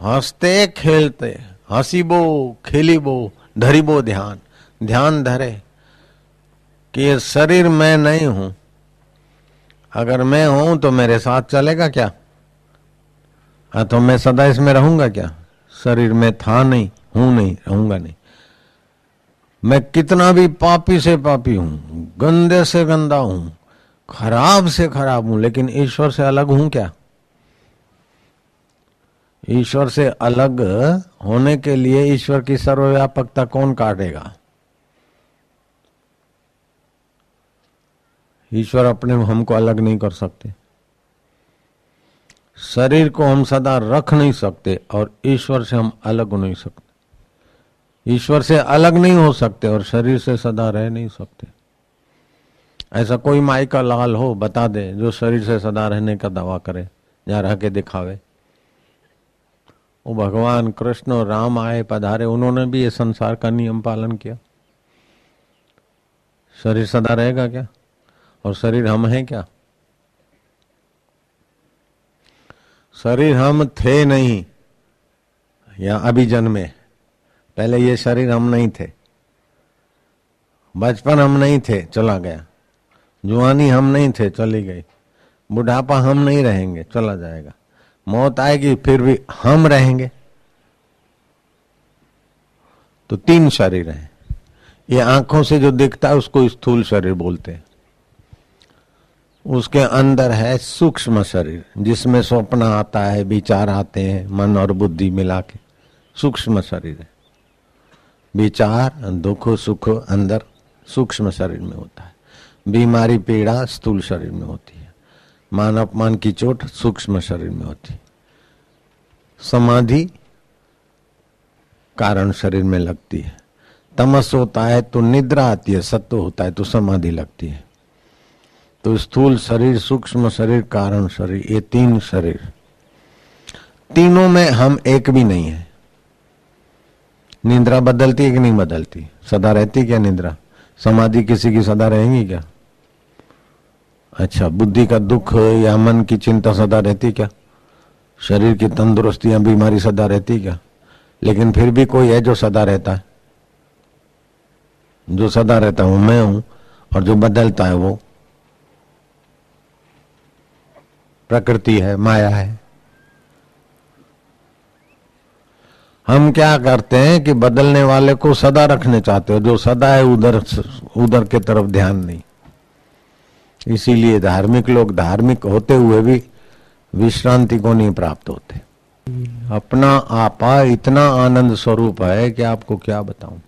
हँसते, खेलते, हंसीबो, खेलीबो, धरीबो ध्यान। ध्यान धरे कि ये शरीर मैं नहीं हूँ। अगर मैं हूँ तो मेरे साथ चलेगा क्या? हाँ तो मैं सदा इसमें रहूँगा क्या? शरीर में था नहीं, हूँ नहीं, रहूँगा नहीं। मैं कितना भी पापी से पापी हूँ, गंदे से गंदा हूँ, खराब से खराब हूँ, लेकिन ईश्वर से अलग हूँ क्या? ईश्वर से अलग होने के लिए ईश्वर की सर्वव्यापकता कौन काटेगा? ईश्वर अपने हमको अलग नहीं कर सकते। शरीर को हम सदा रख नहीं सकते और ईश्वर से हम अलग हो नहीं सकते। ईश्वर से अलग नहीं हो सकते और शरीर से सदा रह नहीं सकते। ऐसा कोई माई का लाल हो, बता दे, जो शरीर से सदा रहने का दावा करे, या रह के दिखावे। वो भगवान कृष्ण और राम आए, पधारे, उन्होंने भी ये संसार का नियम पालन किया। शरीर सदा रहेगा क्या? और शरीर हम हैं क्या? शरीर हम थे नहीं, या अभी जन्मे। पहले ये शरीर हम नहीं थे। बचपन हम नहीं थे, चला गया। जुआनी हम नहीं थे, चली गई। बुढ़ापा हम नहीं रहेंगे, चला जाएगा। मौत आएगी, फिर भी हम रहेंगे। तो तीन शरीर हैं। ये आँखों से जो दिखता है, उसको स्थूल शरीर बोलते हैं। उसके अंदर है सूक्ष्म शरीर, जिसमें स्वप्न आता है, विचार आते हैं, मन और बुद्धि मिला के। सूक्ष्म शरीर है। विचार, दुख, सुख, अंदर सूक्ष्म शरीर में होता है। बीमारी, पीड़ा स्थूल शरीर में होती है। मान अपमान की चोट सूक्ष्म शरीर में होती। समाधि कारण शरीर में लगती है। तमस होता है तो निद्रा आती है, सत्व होता है तो समाधि लगती है। तो स्थूल शरीर, सूक्ष्म शरीर, कारण शरीर, ये तीन शरीर। तीनों में हम एक भी नहीं है। निंद्रा बदलती है कि नहीं बदलती? सदा रहती क्या निंद्रा? समाधि किसी की सदा रहेंगी क्या? अच्छा बुद्धि का दुख या मन की चिंता सदा रहती क्या? शरीर की तंदुरुस्ती या बीमारी सदा रहती क्या? लेकिन फिर भी कोई है जो सदा रहता है? जो सदा रहता हूँ, मैं हूँ, और जो बदलता है वो। प्रकृति है, माया है। हम क्या करते हैं कि बदलने वाले को सदा रखने चाहते हो, जो सदा है, उधर उधर के तरफ़ ध्यान नहीं। इसीलिए धार्मिक लोग धार्मिक होते हुए भी विश्रांति को नहीं प्राप्त होते। अपना आपा इतना आनंद स्वरूप है कि आपको क्या बताऊँ?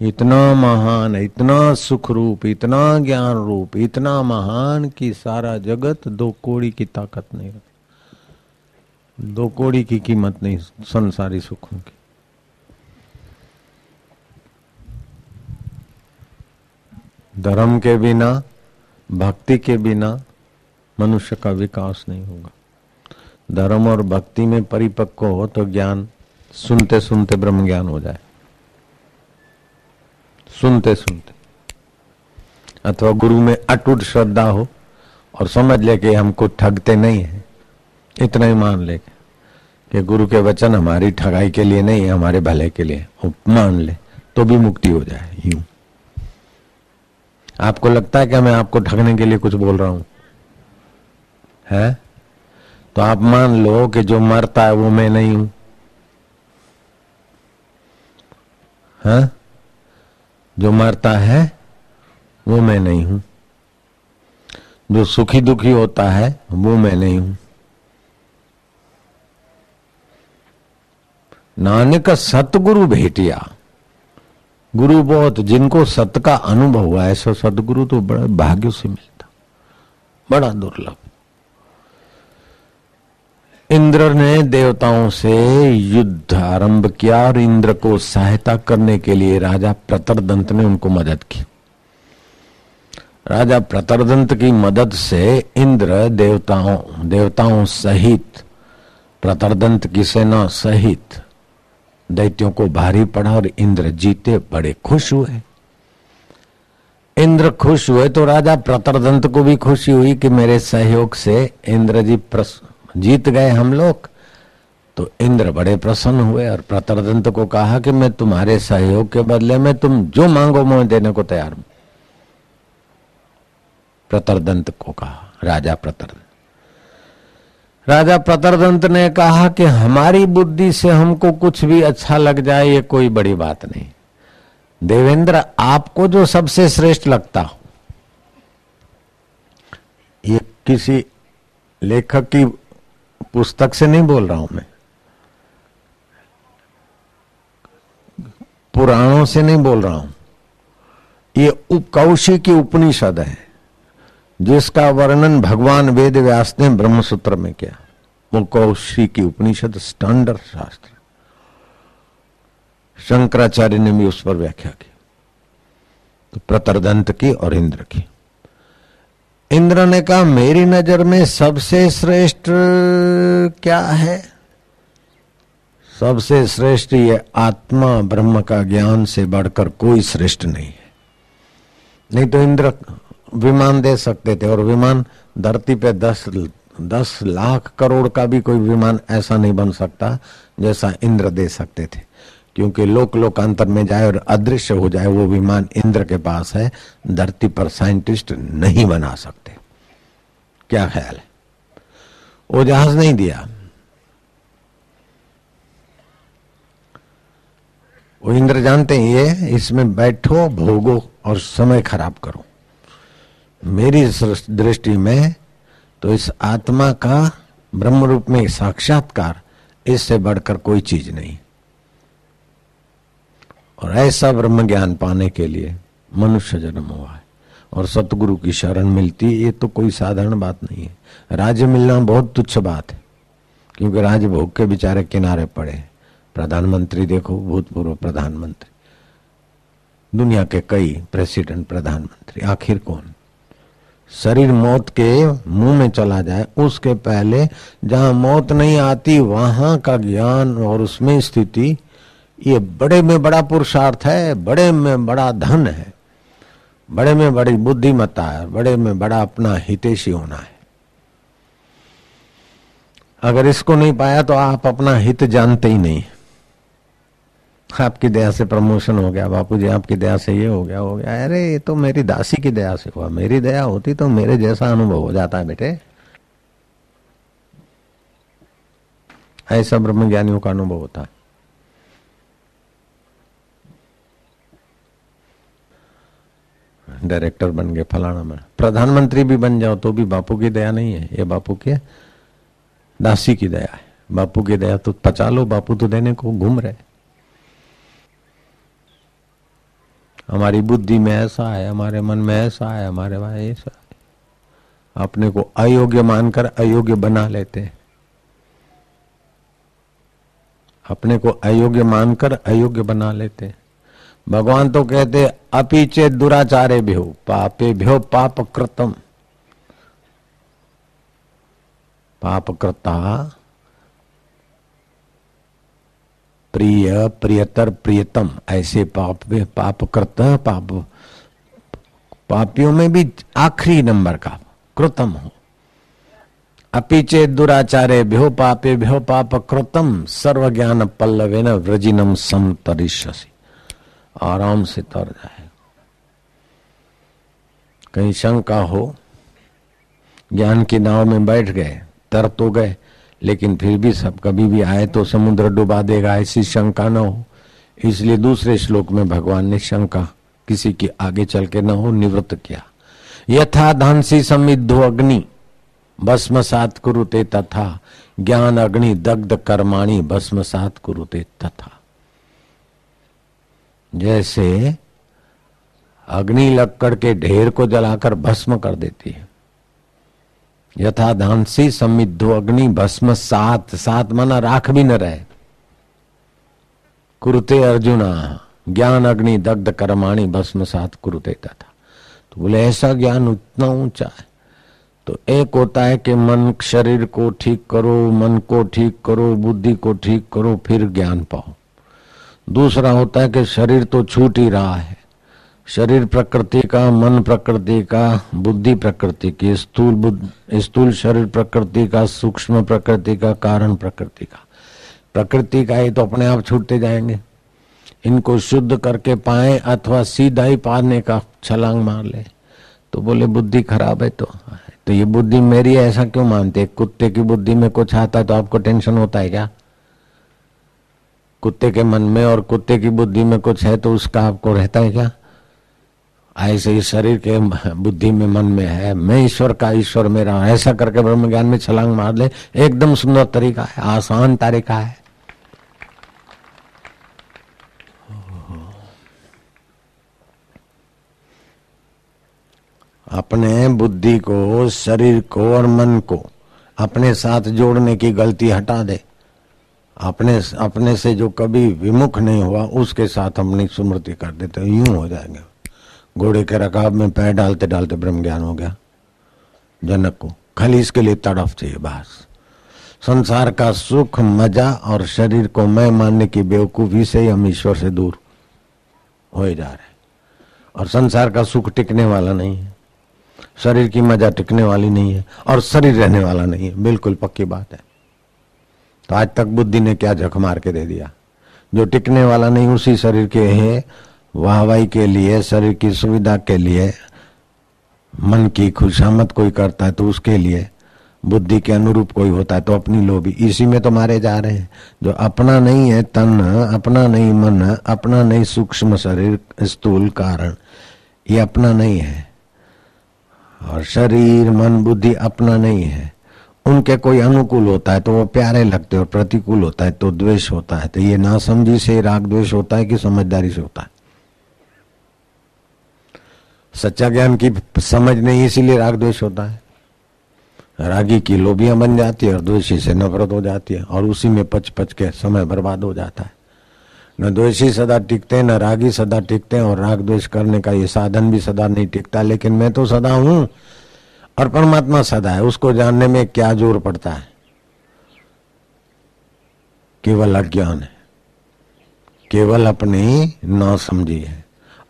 इतना महान, इतना सुख रूप इतना ज्ञान रूप इतना महान कि सारा जगत दो कोड़ी की ताकत नहीं रखती। दो कोड़ी की कीमत नहीं, संसारी सुखों की। धर्म के बिना भक्ति के बिना मनुष्य का विकास नहीं होगा। धर्म और भक्ति में परिपक्व हो तो ज्ञान सुनते सुनते ब्रह्म ज्ञान हो जाए। सुनते सुनते अथवा गुरु में अटूट श्रद्धा हो और समझ ले कि हमको ठगते नहीं है। इतना ही मान ले कि गुरु के वचन हमारी ठगाई के लिए नहीं है हमारे भले के लिए मान ले तो भी मुक्ति हो जाए, यूँ। आपको लगता है कि मैं आपको ठगने के लिए कुछ बोल रहा हूँ? है? तो आप मान लो कि जो मरता है वो मैं नहीं हूँ। है? जो मरता है वो मैं नहीं हूँ। जो सुखी दुखी होता है वो मैं नहीं हूँ। नानक सतगुरु भेटिया। गुरु बहुत, जिनको सत का अनुभव हुआ, ऐसा सदगुरु तो बड़ा भाग्य से मिलता। बड़ा दुर्लभ। इंद्र ने देवताओं से युद्ध आरंभ किया और इंद्र को सहायता करने के लिए राजा प्रतरदंत ने उनको मदद की। राजा प्रतरदंत की मदद से इंद्र देवताओं देवताओं सहित, प्रतरदंत की सेना सहित दैत्यों को भारी पड़ा और इंद्र जीते बड़े खुश हुए। इंद्र खुश हुए तो राजा प्रतरदंत को भी खुशी हुई कि मेरे सहयोग से इंद्र जी जीत गए हम लोग। तो इंद्र बड़े प्रसन्न हुए और प्रतरदंत को कहा कि मैं तुम्हारे सहयोग के बदले में तुम जो मांगो मैं देने को तैयार हूँ। प्रतरदंत को कहा, राजा प्रतरदंत। राजा प्रतरदंत ने कहा कि हमारी बुद्धि से हमको कुछ भी अच्छा लग जाए, ये कोई बड़ी बात नहीं। देवेंद्र, आपको जो सबसे श्रेष्ठ लगता हो। ये किसी लेखक की पुस्तक से नहीं बोल रहा हूँ मैं। पुराणों से नहीं बोल रहा हूँ। ये कौशी की उपनिषद है। जिसका वर्णन भगवान वेद व्यास ने ब्रह्मसूत्र में किया। वो कौशी की उपनिषद स्टैंडर्ड शास्त्र। शंकराचार्य ने भी उस पर व्याख्या की। तो प्रतरदंत की और इंद्र की। इंद्र ने कहा, मेरी नज़र में सबसे श्रेष्ठ क्या है? सबसे श्रेष्ठ ये आत्मा ब्रह्म का ज्ञान से बढ़कर कोई श्रेष्ठ नहीं है। नहीं तो इंद्र विमान दे सकते थे, और विमान धरती पे दस दस लाख करोड़ का भी कोई विमान ऐसा नहीं बन सकता जैसा इंद्र दे सकते थे। क्योंकि लोक लोकांतर में जाए और अदृश्य हो जाए, वो विमान इंद्र के पास है, धरती पर साइंटिस्ट नहीं बना सकते। क्या ख्याल है? वो जहाज़ नहीं दिया। वो इंद्र जानते हैं ये, इसमें बैठो, भोगो और समय खराब करो। मेरी दृष्टि में तो इस आत्मा का ब्रह्म रूप में साक्षात्कार, इससे बढ़कर कोई चीज़ नहीं। और ऐसा ब्रह्म ज्ञान पाने के लिए मनुष्य जन्म हुआ है। और सतगुरु की शरण मिलती, ये तो कोई साधारण बात नहीं है। राज्य मिलना बहुत तुच्छ बात है, क्योंकि राज्य भोग के बेचारे किनारे पड़े हैं। प्रधानमंत्री देखो, भूतपूर्व प्रधानमंत्री। दुनिया के कई प्रेसिडेंट प्रधानमंत्री, आखिर कौन? शरीर मौत के मुँह में चला जाए, उसके पहले जहाँ मौत नहीं आती, वहाँ का ज्ञान और उसमें स्थिति, ये बड़े में बड़ा पुरुषार्थ है, बड़े में बड़ा धन है, बड़े में बड़ी बुद्धिमत्ता है, बड़े में बड़ा अपना हितेशी होना है। अगर इसको नहीं पाया तो आप अपना हित जानते ही नहीं। आपकी दया से प्रमोशन हो गया, बापू जी, आपकी दया से ये हो गया हो गया। अरे, ये तो मेरी दासी की दया से हुआ। मेरी दया होती तो मेरे जैसा अनुभव हो जाता है बेटे। ऐसा ब्रह्म ज्ञानियों का अनुभव होता है। डायरेक्टर बन गए फलाना में। प्रधानमंत्री भी बन जाओ तो भी बापू की दया नहीं है, ये बापू की दासी की दया है। बापू की दया तो पचा लो, बापू तो देने को घूम रहे हमारी बुद्धि में ऐसा है, हमारे मन में ऐसा है, हमारे वहाँ ऐसा है। अपने को अयोग्य मानकर अयोग्य बना लेते हैं। अपने को अयोग्य मानकर अयोग्य बना लेते हैं। भगवान तो कहते अपीचे दुराचारे भ्यो, पापे भ्यो पाप कृतम पाप कृता प्रिय, प्रियतर, प्रियतम, ऐसे पाप में पाप करता पाप पापियों में भी आखिरी नंबर का कृतम हो। अपीचे दुराचारे, भ्यो पापे, भ्यो पाप कृतम सर्व ज्ञान पल्लवे न व्रजिनम सम आराम से तर जाए। कहीं शंका हो, ज्ञान की नाव में बैठ गए, तर तो गए। लेकिन फिर भी सब कभी भी आए तो समुद्र डुबा देगा, ऐसी शंका न हो। इसलिए दूसरे श्लोक में भगवान ने शंका, किसी की आगे चल के न हो, निवृत्त किया। यथा धांसी समिद्धो अग्नि भस्म सात कुरुते तथा। ज्ञान अग्नि दग्ध कर्माणी भस्म सात कुरुते तथा। जैसे अग्नि लक्कड़ के ढेर को जलाकर भस्म कर देती है यथा धांसी समिद्धो अग्नि भस्म सात। सात माना राख भी न रहे। कुरुते अर्जुना, ज्ञान अग्नि दग्ध कर्माणी भस्म सात कुरुते तथा। तो बोले, ऐसा ज्ञान उतना ऊँचा है? तो एक होता है कि मन शरीर को ठीक करो, मन को ठीक करो, बुद्धि को ठीक करो, फिर ज्ञान पाओ। दूसरा होता है कि शरीर तो छूट ही रहा है। शरीर प्रकृति का, मन प्रकृति का, बुद्धि प्रकृति की, स्थूल स्थूल शरीर प्रकृति का, सूक्ष्म प्रकृति का, कारण प्रकृति का। प्रकृति का ही तो अपने आप छूटते जाएँगे। इनको शुद्ध करके पाए अथवा सीधा ही पाने का छलांग मार ले। तो बोले, बुद्धि खराब है तो। तो ये बुद्धि मेरी है, ऐसा क्यों मानते कुत्ते की बुद्धि में कुछ आता है तो आपको टेंशन होता है क्या? कुत्ते के मन में और कुत्ते की बुद्धि में कुछ है तो उसका आपको रहता है क्या? ऐसे ही शरीर के बुद्धि में, मन में है। मैं ईश्वर का ईश्वर मेरा ऐसा करके ब्रह्म ज्ञान में छलांग मार ले। एकदम सुंदर तरीका है। आसान तरीका है। अपने बुद्धि को, शरीर को और मन को अपने साथ जोड़ने की गलती हटा दे। अपने अपने से जो कभी विमुख नहीं हुआ, उसके साथ अपनी स्मृति कर देते यूँ हो जाएँगे। घोड़े के रकाब में पैर डालते डालते ब्रह्म ज्ञान हो गया। जनक को खाली इसके लिए तड़फ चाहिए बस। संसार का सुख, मज़ा और शरीर को मैं मानने की बेवकूफ़ी से हम ईश्वर से दूर हो जा रहे और संसार का सुख टिकने वाला नहीं है। शरीर की मज़ा टिकने वाली नहीं है और शरीर रहने वाला नहीं है। बिल्कुल पक्की बात है। तो आज तक बुद्धि ने क्या झक मार के दे दिया? जो टिकने वाला नहीं, उसी शरीर के है वाहवाही के लिए, शरीर की सुविधा के लिए, मन की खुशामद कोई करता है तो उसके लिए, बुद्धि के अनुरूप कोई होता है तो अपनी लोभी। इसी में तो मारे जा रहे हैं। जो अपना नहीं है तन, अपना नहीं मन, अपना नहीं सूक्ष्म शरीर, स्थूल कारण, ये अपना नहीं है। और शरीर, मन, बुद्धि अपना नहीं है। उनके कोई अनुकूल होता है तो वो प्यारे लगते और प्रतिकूल होता है तो द्वेष होता है। तो ये ना समझी से राग द्वेष होता है कि समझदारी से होता है? सच्चा ज्ञान की समझ नहीं, इसीलिए राग द्वेष होता है। रागी की लोबियाँ बन जाती है और द्वेषी से नफरत हो जाती है और उसी में पच पच के समय बर्बाद हो जाता है। न द्वेषी सदा टिकते हैं न रागी सदा टिकते हैं और राग द्वेष करने का ये साधन भी सदा नहीं टिकता, लेकिन मैं तो सदा हूँ और परमात्मा सदा है, उसको जानने में क्या ज़ोर पड़ता है? केवल अज्ञान है। केवल अपनी ना समझी है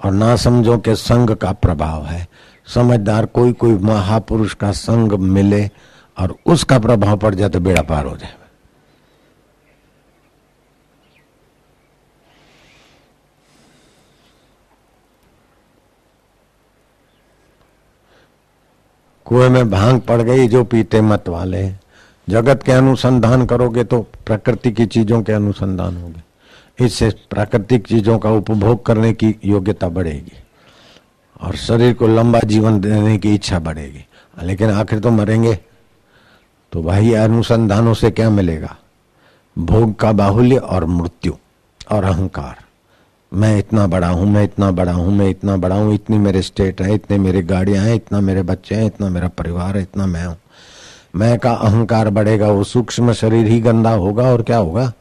और ना समझो के संग का प्रभाव है। समझदार कोई कोई महापुरुष का संग मिले और उसका प्रभाव पड़ जाए तो बेड़ा पार हो जाए। कुएँ में भाँग पड़ गई, जो पीते मत वाले। जगत के अनुसंधान करोगे तो प्रकृति की चीज़ों के अनुसंधान होगे। इससे प्राकृतिक चीज़ों का उपभोग करने की योग्यता बढ़ेगी और शरीर को लंबा जीवन देने की इच्छा बढ़ेगी। लेकिन आखिर तो मरेंगे। तो भाई अनुसंधानों से क्या मिलेगा? भोग का बाहुल्य और मृत्यु और अहंकार। मैं इतना बड़ा हूँ, मैं इतना बड़ा हूँ, मैं इतना बड़ा हूँ, इतनी मेरे स्टेट है, इतने मेरे गाड़ियाँ हैं, इतना मेरे बच्चे हैं, इतना मेरा परिवार है, इतना मैं हूँ। मैं का अहंकार बढ़ेगा, वो सूक्ष्म शरीर ही गंदा होगा और क्या होगा?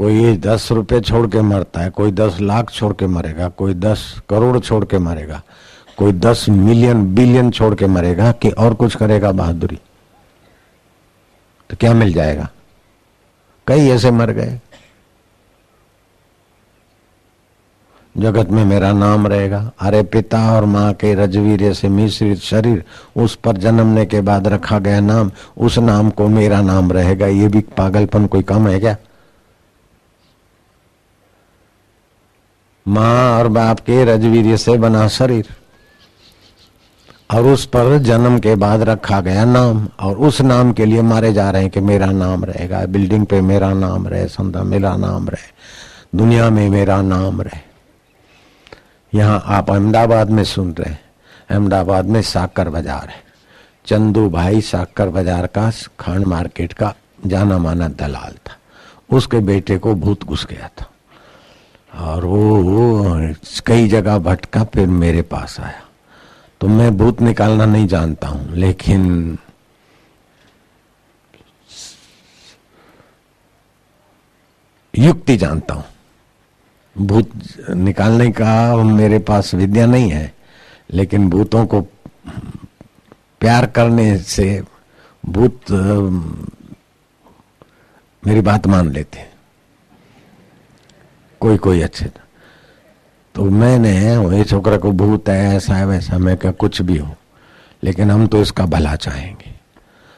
कोई दस रुपए छोड़ के मरता है, कोई दस लाख छोड़ के मरेगा, कोई दस करोड़ छोड़ के मरेगा, कोई दस मिलियन, बिलियन छोड़ के मरेगा कि और कुछ करेगा बहादुरी? तो क्या मिल जाएगा? कई ऐसे मर गए। जगत में मेरा नाम रहेगा। अरे पिता और माँ के रजवीर से मिश्रित शरीर, उस पर जन्मने के बाद रखा गया नाम, उस नाम को मेरा नाम रहेगा। ये भी पागलपन कोई कम है क्या? माँ और बाप के रजवीर से बना शरीर। और उस पर जन्म के बाद रखा गया नाम। और उस नाम के लिए मारे जा रहे हैं कि मेरा नाम रहेगा। बिल्डिंग पे मेरा नाम रहे संता मेरा नाम रहे। दुनिया में मेरा नाम रहे। यहाँ आप अहमदाबाद में सुन रहे हैं। अहमदाबाद में साकर बाज़ार है। चंदू भाई साकर बाज़ार का खान मार्केट का जाना माना दलाल था। उसके बेटे को भूत घुस गया था। और वो कई जगह भटका, फिर मेरे पास आया। तो मैं भूत निकालना नहीं जानता हूँ, लेकिन युक्ति जानता हूँ। भूत निकालने का मेरे पास विद्या नहीं है, लेकिन भूतों को प्यार करने से भूत मेरी बात मान लेते कोई कोई अच्छे था। तो मैंने ये छोकरा को भूत है, ऐसा है, वैसा, मैं क्या कुछ भी हो, लेकिन हम तो इसका भला चाहेंगे।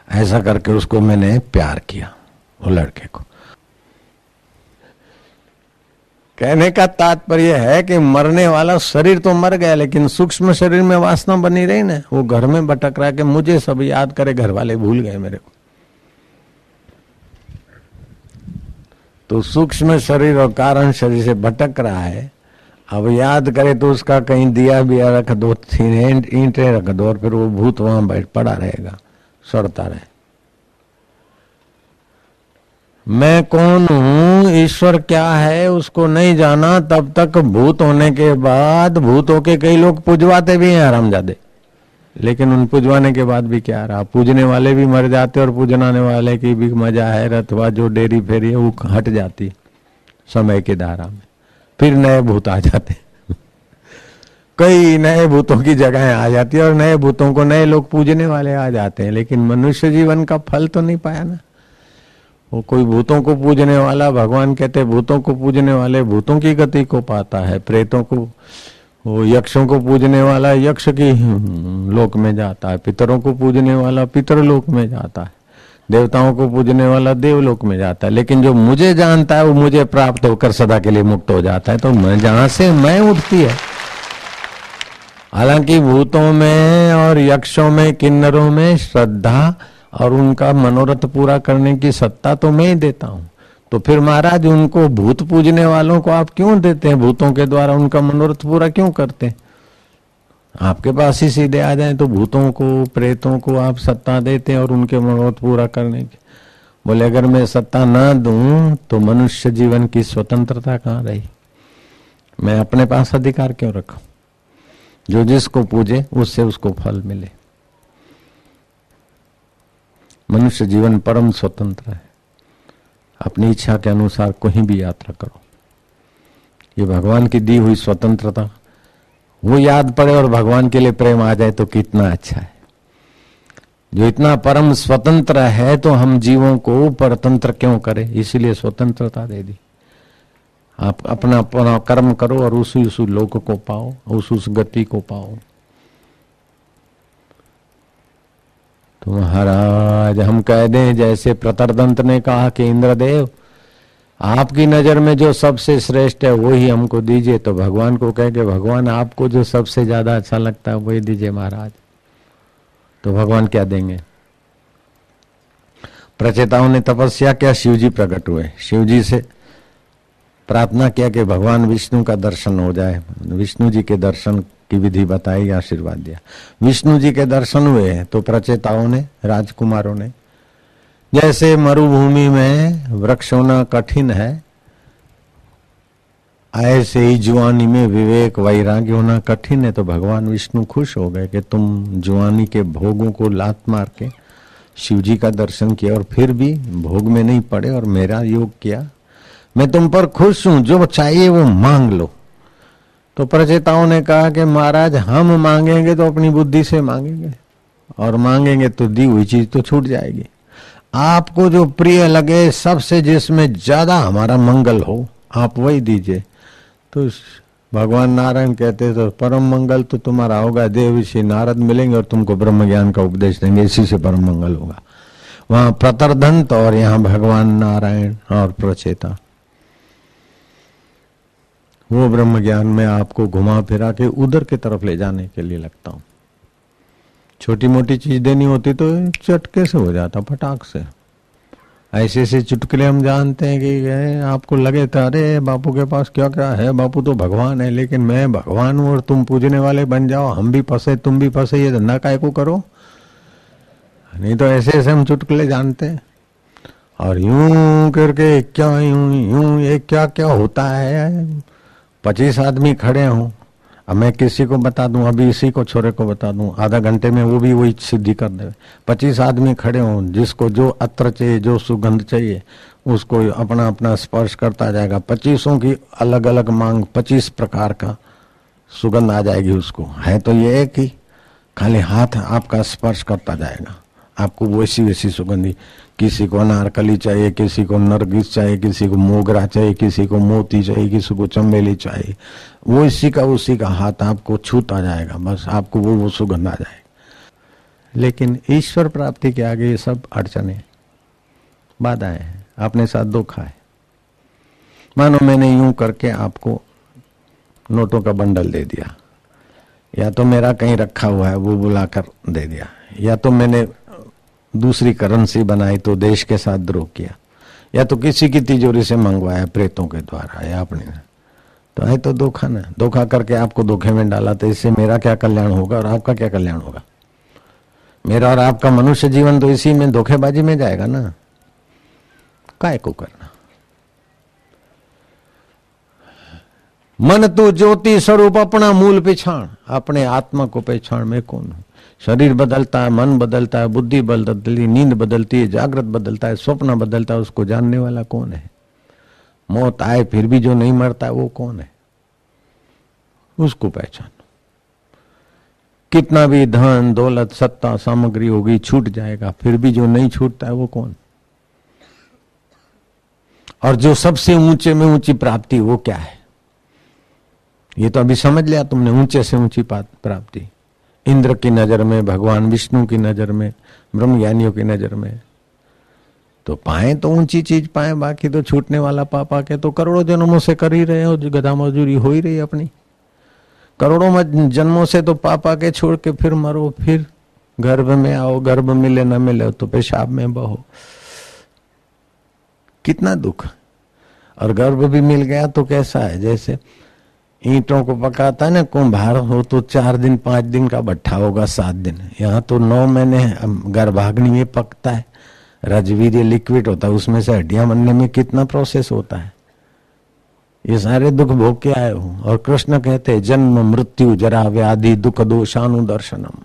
ऐसा करके उसको मैंने प्यार किया, वो लड़के को। कहने का तात्पर्य है कि मरने वाला शरीर तो मर गया, लेकिन सूक्ष्म शरीर में वासना बनी रही ना, वो घर में भटक रहा है कि मुझे सब याद करे घर वाले भूल गए मेरे को। तो सूक्ष्म शरीर और कारण शरीर से भटक रहा है। अब याद करे तो उसका कहीं दिया बिया रख दो ईंटे रख दो और फिर वो भूत वहाँ बैठ पड़ा रहेगा, सड़ता रहे। मैं कौन हूँ? ईश्वर क्या है? उसको नहीं जाना, तब तक भूत होने के बाद भूतों के कई लोग पूजवाते भी हैं आरामजादे लेकिन उन पूजवाने के बाद भी क्या रहा? पूजने वाले भी मर जाते और पूजनाने वाले की भी मज़ा है, रथवा, जो डेरी फेरी है, वो हट जाती समय के धारा में। फिर नए भूत आ जाते। कई नए भूतों की जगह आ जाती है और नए भूतों को नए लोग पूजने वाले आ जाते हैं, लेकिन मनुष्य जीवन का फल तो नहीं पाया ना। वो कोई भूतों को पूजने वाला, भगवान कहते भूतों को पूजने वाले भूतों की गति को पाता है, प्रेतों को वो यक्षों को पूजने वाला यक्ष की लोक में जाता है, पितरों को पूजने वाला पितर लोक में जाता है, देवताओं को पूजने वाला देवलोक में जाता है। लेकिन जो मुझे जानता है, वो मुझे प्राप्त होकर सदा के लिए मुक्त हो जाता है। तो मैं, जहाँ से मैं उठती है, हालाँकि भूतों में और यक्षों में, किन्नरों में श्रद्धा और उनका मनोरथ पूरा करने की सत्ता तो मैं ही देता हूँ। तो फिर महाराज, उनको भूत पूजने वालों को आप क्यों देते हैं? भूतों के द्वारा उनका मनोरथ पूरा क्यों करते हैं? आपके पास ही सीधे आ जाए तो भूतों को, प्रेतों को आप सत्ता देते हैं और उनके मनोरथ पूरा करने की। बोले, अगर मैं सत्ता ना दूँ तो मनुष्य जीवन की स्वतंत्रता कहाँ रही? मैं अपने पास अधिकार क्यों रखू? जो जिसको पूजे, उससे उसको फल मिले। मनुष्य जीवन परम स्वतंत्र है। अपनी इच्छा के अनुसार कहीं भी यात्रा करो। ये भगवान की दी हुई स्वतंत्रता, वो याद पड़े और भगवान के लिए प्रेम आ जाए तो कितना अच्छा है। जो इतना परम स्वतंत्र है तो हम जीवों को परतंत्र क्यों करें? इसीलिए स्वतंत्रता दे दी। आप अपना अपना कर्म करो और उस उस लोक को पाओ उस उस गति को पाओ। तो महाराज, हम कह दें, जैसे प्रतरदंत ने कहा कि इंद्रदेव, आपकी नज़र में जो सबसे श्रेष्ठ है, वही हमको दीजिए। तो भगवान को कह के, भगवान, आपको जो सबसे ज़्यादा अच्छा लगता है, वही दीजिए महाराज। तो भगवान क्या देंगे? प्रचेताओं ने तपस्या किया, शिवजी प्रकट हुए। शिव जी से प्रार्थना किया कि भगवान विष्णु का दर्शन हो जाए। विष्णु जी के दर्शन की विधि बताई, आशीर्वाद दिया। विष्णु जी के दर्शन हुए तो प्रचेताओं ने, राजकुमारों ने, जैसे मरुभूमि में वृक्ष होना कठिन है, ऐसे ही जुआनी में विवेक वैराग्य होना कठिन है तो भगवान विष्णु खुश हो गए कि तुम जुआनी के भोगों को लात मार के शिव जी का दर्शन किया और फिर भी भोग में नहीं पड़े और मेरा योग किया। मैं तुम पर खुश हूँ, जो चाहिए वो मांग लो। तो प्रचेताओं ने कहा कि महाराज, हम मांगेंगे तो अपनी बुद्धि से मांगेंगे। और मांगेंगे तो दी हुई चीज़ तो छूट जाएगी। आपको जो प्रिय लगे, सबसे जिसमें ज़्यादा हमारा मंगल हो, आप वही दीजिए। तो भगवान नारायण कहते तो परम मंगल तो तुम्हारा होगा, देव ऋषि नारद मिलेंगे और तुमको ब्रह्म ज्ञान का उपदेश देंगे, इसी से परम मंगल होगा। वहाँ प्रतरदंत और यहाँ भगवान नारायण और प्रचेता। वो ब्रह्म ज्ञान में आपको घुमा फिरा के उधर की तरफ़ ले जाने के लिए लगता हूँ। छोटी मोटी चीज़ देनी होती तो चटके से हो जाता, फटाक से। ऐसे ऐसे चुटकुले हम जानते हैं कि आपको लगे था अरे, बापू के पास क्या क्या है? बापू तो भगवान है, लेकिन मैं भगवान हूँ और तुम पूजने वाले बन जाओ, हम भी फंसे, तुम भी फंसे, ये धंधा काय को करो? नहीं तो ऐसे ऐसे हम चुटकुले जानते हैं। और यूँ करके क्या, यूँ यूँ, ये क्या क्या होता है? पच्चीस आदमी खड़े हों। अब मैं किसी को बता दूँ, अभी इसी को, छोरे को बता दूँ। आधा घंटे में वो भी वही सिद्धि कर दे। पच्चीस आदमी खड़े हों, जिसको जो अत्र चाहिए, जो सुगंध चाहिए, उसको अपना अपना स्पर्श करता जाएगा। पच्चीसों की अलग अलग मांग, पच्चीस प्रकार का सुगंध आ जाएगी उसको। है तो ये एक ही। खाली हाथ आपका स्पर्श करता जाएगा। आपको वैसी वैसी सुगंधी किसी को अनारकली चाहिए, किसी को नरगिस चाहिए, किसी को मोगरा चाहिए, किसी को मोती चाहिए, किसी को चमेली चाहिए। वो इसी का, उसी का हाथ आपको छूता जाएगा, बस आपको वो वो सुगंध आ जाएगा। लेकिन ईश्वर प्राप्ति के आगे ये सब अड़चने, बाधाएँ हैं। अपने साथ धोखा है। मानो मैंने यूँ करके आपको नोटों का बंडल दे दिया। या तो मेरा कहीं रखा हुआ है, वो बुलाकर दे दिया। या तो मैंने दूसरी करेंसी बनाई तो देश के साथ द्रोह किया या तो किसी की तिजोरी से मंगवाया प्रेतों के द्वारा, या अपने। तो है तो धोखा ना। धोखा करके आपको धोखे में डाला तो इससे मेरा क्या कल्याण होगा और आपका क्या कल्याण होगा? मेरा और आपका मनुष्य जीवन तो इसी में धोखेबाजी में जाएगा ना। काय को करना? मन तू ज्योति स्वरूप अपना मूल पिछाण। अपने आत्मा को पहचान में कौन? हूँ शरीर बदलता है मन बदलता है बुद्धि बदलती, नींद बदलती है जागृत बदलता है, स्वप्न बदलता है, उसको जानने वाला कौन है? मौत आए, फिर भी जो नहीं मरता है वो कौन है? उसको पहचानो। कितना भी धन, दौलत, सत्ता, सामग्री होगी, छूट जाएगा, फिर भी जो नहीं छूटता है, वो कौन? और जो सबसे ऊँचे में ऊँची प्राप्ति, वो क्या है? ये तो अभी समझ लिया तुमने, ऊँचे से ऊँची प्राप्ति। इंद्र की नज़र में, भगवान विष्णु की नज़र में ब्रह्म ज्ञानियों की नज़र में। तो पाए तो ऊँची चीज़ पाए, बाकी तो छूटने वाला पापा के तो करोड़ों जन्मों से कर ही रहे हो गधा मजदूरी हो ही रही अपनी। करोड़ों जन्मों से तो पापा के छोड़ के फिर मरो, फिर गर्भ में आओ, गर्भ मिले, न मिले तो पेशाब में बहो। कितना दुख। और गर्भ भी मिल गया तो कैसा है? जैसे ईंटों को पकाता है ना, कुंभार हो तो चार दिन, पाँच दिन का भट्ठा होगा, सात दिन। यहाँ तो नौ महीने गर्भाग्नि में पकता है। रजवीर लिक्विड होता है, उसमें से हड्डियाँ बनने में कितना प्रोसेस होता है? ये सारे दुख भोग के आए हो। और कृष्ण कहते हैं, जन्म मृत्यु जरा व्याधि दुख दोषानु दर्शनम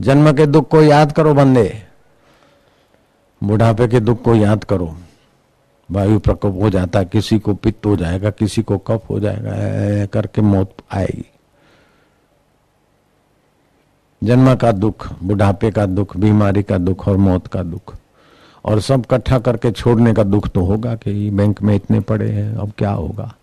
जन्म के दुख को याद करो बंदे। बुढ़ापे के दुख को याद करो। वायु प्रकोप हो जाता है, किसी को पित्त हो जाएगा, किसी को कफ हो जाएगा करके मौत आएगी। जन्म का दुख, बुढ़ापे का दुख, बीमारी का दुख और मौत का दुख। और सब इकट्ठा करके छोड़ने का दुख तो होगा कि बैंक में इतने पड़े हैं, अब क्या होगा?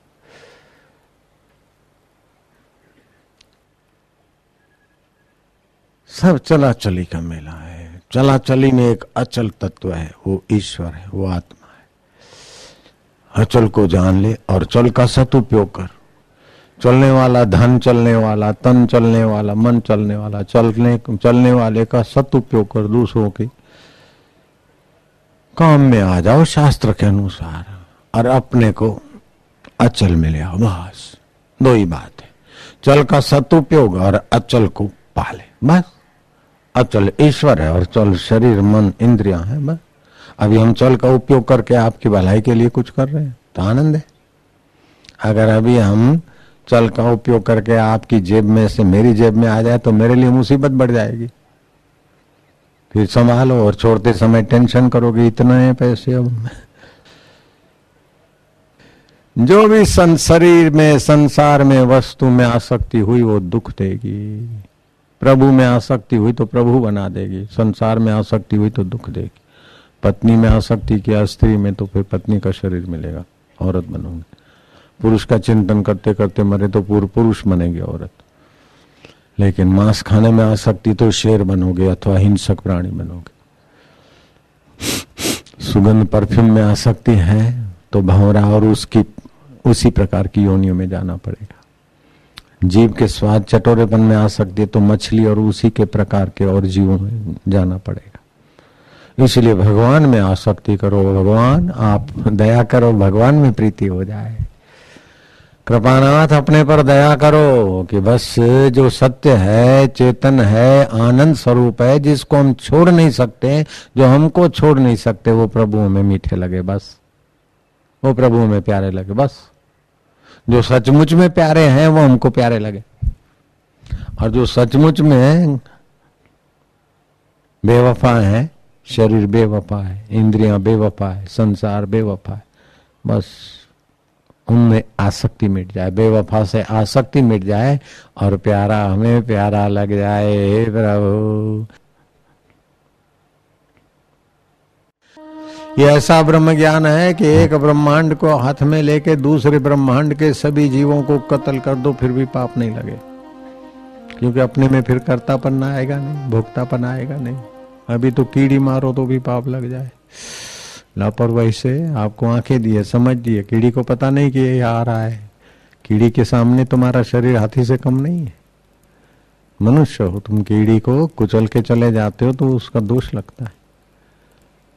सब चला चली का मेला है। चला चली में एक अचल तत्व है, वो ईश्वर है, वो आत्मा। अचल को जान ले और चल का सदुपयोग कर। चलने वाला धन, चलने वाला तन, चलने वाला मन, चलने वाला चलने चलने वाले का सदुपयोग कर दूसरों के काम में आ जाओ शास्त्र के अनुसार और अपने को अचल में ले आओ, बस। दो ही बात है। चल का सदुपयोग और अचल को पाले, बस। अचल ईश्वर है और चल शरीर, मन, इंद्रिया है, बस। अभी हम चल का उपयोग करके आपकी भलाई के लिए कुछ कर रहे हैं। तो आनंद है। अगर अभी हम चल का उपयोग करके आपकी जेब में से मेरी जेब में आ जाए तो मेरे लिए मुसीबत बढ़ जाएगी। फिर संभालो और छोड़ते समय टेंशन करोगे इतना है पैसे अब जो भी सं, शरीर में संसार में वस्तु में आसक्ति हुई वो दुख देगी। प्रभु में आसक्ति हुई तो प्रभु बना देगी। संसार में आसक्ति हुई तो दुख देगी। पत्नी में आसक्ति किया स्त्री में तो फिर पत्नी का शरीर मिलेगा, औरत बनोगे। पुरुष का चिंतन करते करते मरे तो पूर्व पुरुष बनेगी औरत। लेकिन मांस खाने में आसक्ति तो शेर बनोगे अथवा हिंसक प्राणी बनोगे। सुगंध परफ्यूम में आसक्ति है तो भंवरा और उसकी, उसी प्रकार की योनियों में जाना पड़ेगा। जीव के स्वाद चटोरेपन में आ सकती है तो मछली और उसी के प्रकार के और जीवों में जाना पड़ेगा। इसलिए भगवान में आसक्ति करो, भगवान आप दया करो, भगवान में प्रीति हो जाए। कृपानाथ अपने पर दया करो कि बस जो सत्य है, चेतन है, आनंद स्वरूप है, जिसको हम छोड़ नहीं सकते, जो हमको छोड़ नहीं सकते, वो प्रभु में मीठे लगे बस। वो प्रभु में प्यारे लगे बस। जो सचमुच में प्यारे हैं, वो हमको प्यारे लगे। और जो सचमुच में बेवफा है शरीर बेवफा है, इंद्रियाँ बेवफा है, संसार बेवफा है। बस उनमें आसक्ति मिट जाए, बेवफा से आसक्ति मिट जाए और प्यारा हमें प्यारा लग जाए, हे प्रभु। ये ऐसा ब्रह्म ज्ञान है कि एक ब्रह्मांड को हाथ में लेके दूसरे ब्रह्मांड के सभी जीवों को कत्ल कर दो, फिर भी पाप नहीं लगे। क्योंकि अपने में फिर कर्तापन आएगा नहीं, भोक्तापन आएगा नहीं। अभी तो कीड़ी मारो तो भी पाप लग जाए। लापरवाही से आपको आँखें दिए समझ दिए कीड़ी को पता नहीं कि ये आ रहा है। कीड़ी के सामने तुम्हारा शरीर हाथी से कम नहीं है। मनुष्य हो, तुम कीड़ी को कुचल के चले जाते हो तो उसका दोष लगता है।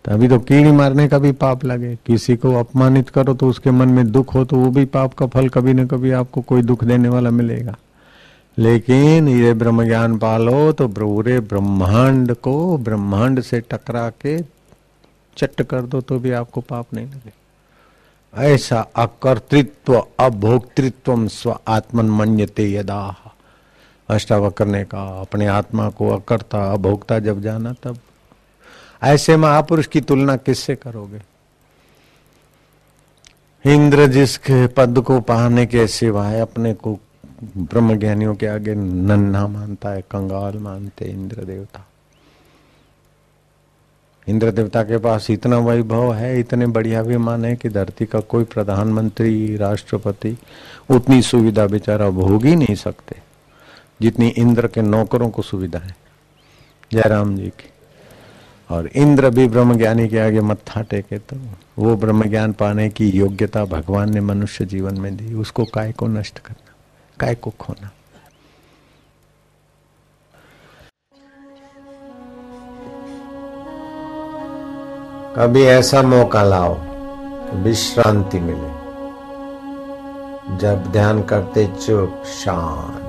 तो अभी तो कीड़ी मारने का भी पाप लगे। किसी को अपमानित करो तो उसके मन में दुख हो तो वो भी पाप का फल कभी न कभी आपको कोई दुख देने वाला मिलेगा। लेकिन ये ब्रह्म ज्ञान पालो तो पूरे ब्रह्मांड को ब्रह्मांड से टकरा के चट्ट कर दो तो भी आपको पाप नहीं लगे। ऐसा अकर्तृत्व अभोक्तृत्व स्व आत्मन मन्यते यदा। अष्टावक्र ने कहा, अपने आत्मा को अकर्ता, अभोक्ता जब जाना तब। ऐसे महापुरुष की तुलना किससे करोगे? इंद्र जिसके पद को पाने के सिवाय अपने को ब्रह्म ज्ञानियों के आगे नन्हा मानता है, कंगाल मानते इंद्र देवता इंद्र देवता के पास इतना वैभव है, इतने बढ़िया विमान है कि धरती का कोई प्रधानमंत्री, राष्ट्रपति, उतनी सुविधा बेचारा भोग ही नहीं सकते, जितनी इंद्र के नौकरों को सुविधा है। जयराम जी की। और इंद्र भी ब्रह्म ज्ञानी के आगे मत्था टेके तो वो ब्रह्म ज्ञान पाने की योग्यता भगवान ने मनुष्य जीवन में दी, उसको काय को नष्ट करना? काय को खोना कभी ऐसा मौका लाओ विश्रांति मिले, जब ध्यान करते चुप शांत।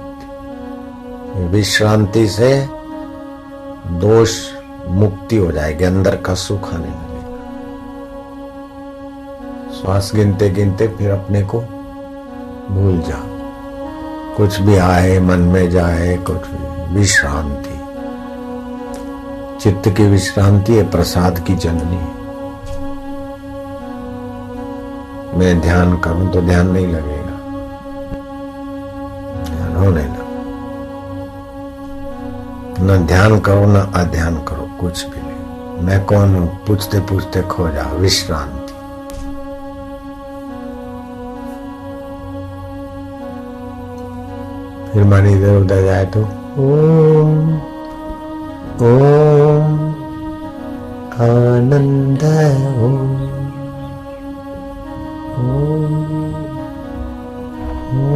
विश्रांति से दोष मुक्ति हो जाएगी, अंदर का सुख आने लगेगा। श्वास गिनते गिनते फिर अपने को भूल जाओ। कुछ भी आए, मन में जाए, कुछ विश्रांति चित्त की विश्रांति है, प्रसाद की जननी। मैं ध्यान करूँ तो ध्यान नहीं लगेगा। ध्यान होने ना न ध्यान करो, न अध्यान करो, कुछ भी नहीं। मैं कौन हूँ? पूछते पूछते खो जाओ, विश्रांति। फिर मन इधर उधर जाए तो ओम ओम आनंद ओम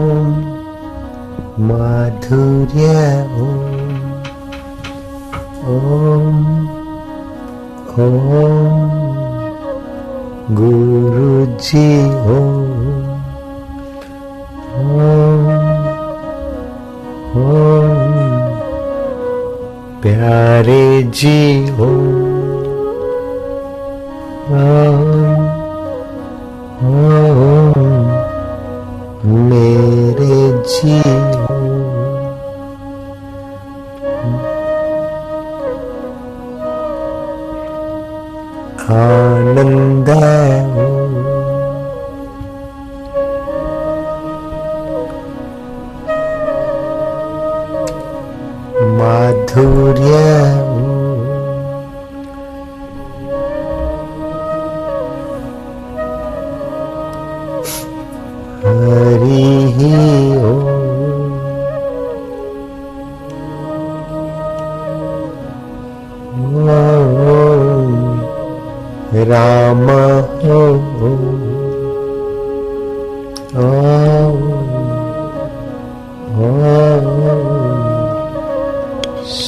ओम माधुर्य ओम ओम ओम गुरु जी ओम ओम प्यारे जी हो। मेरे जी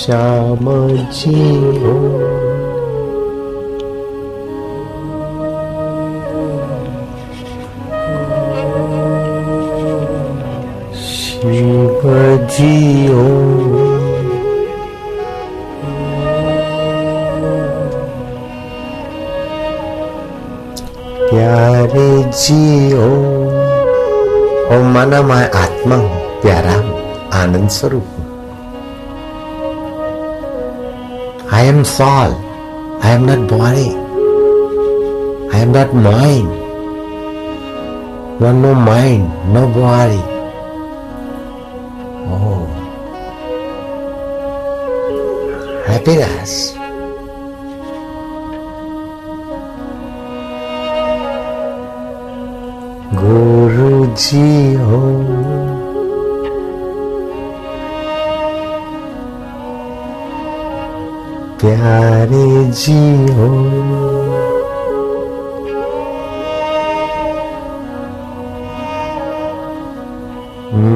श्याम जी ओ शिव जी ओ प्यारे जी ओ ओ माना मैं आत्मा हूँ, प्यारा हूँ, आनंद स्वरूप हूँ। I am soul I am not body I am not mind one no mind no body Oh. Happiness. गुरु जी हो प्यारे जी हो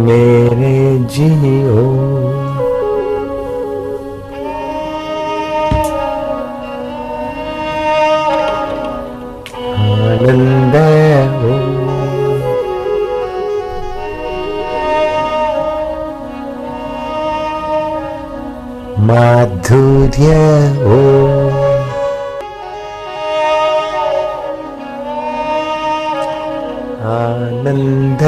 मेरे जी हो ु आनन्द